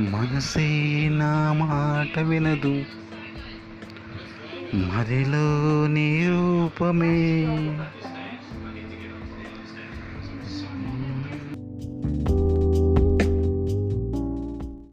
మనసే నా మాట వినదు. మరిలో నీ రూపమే.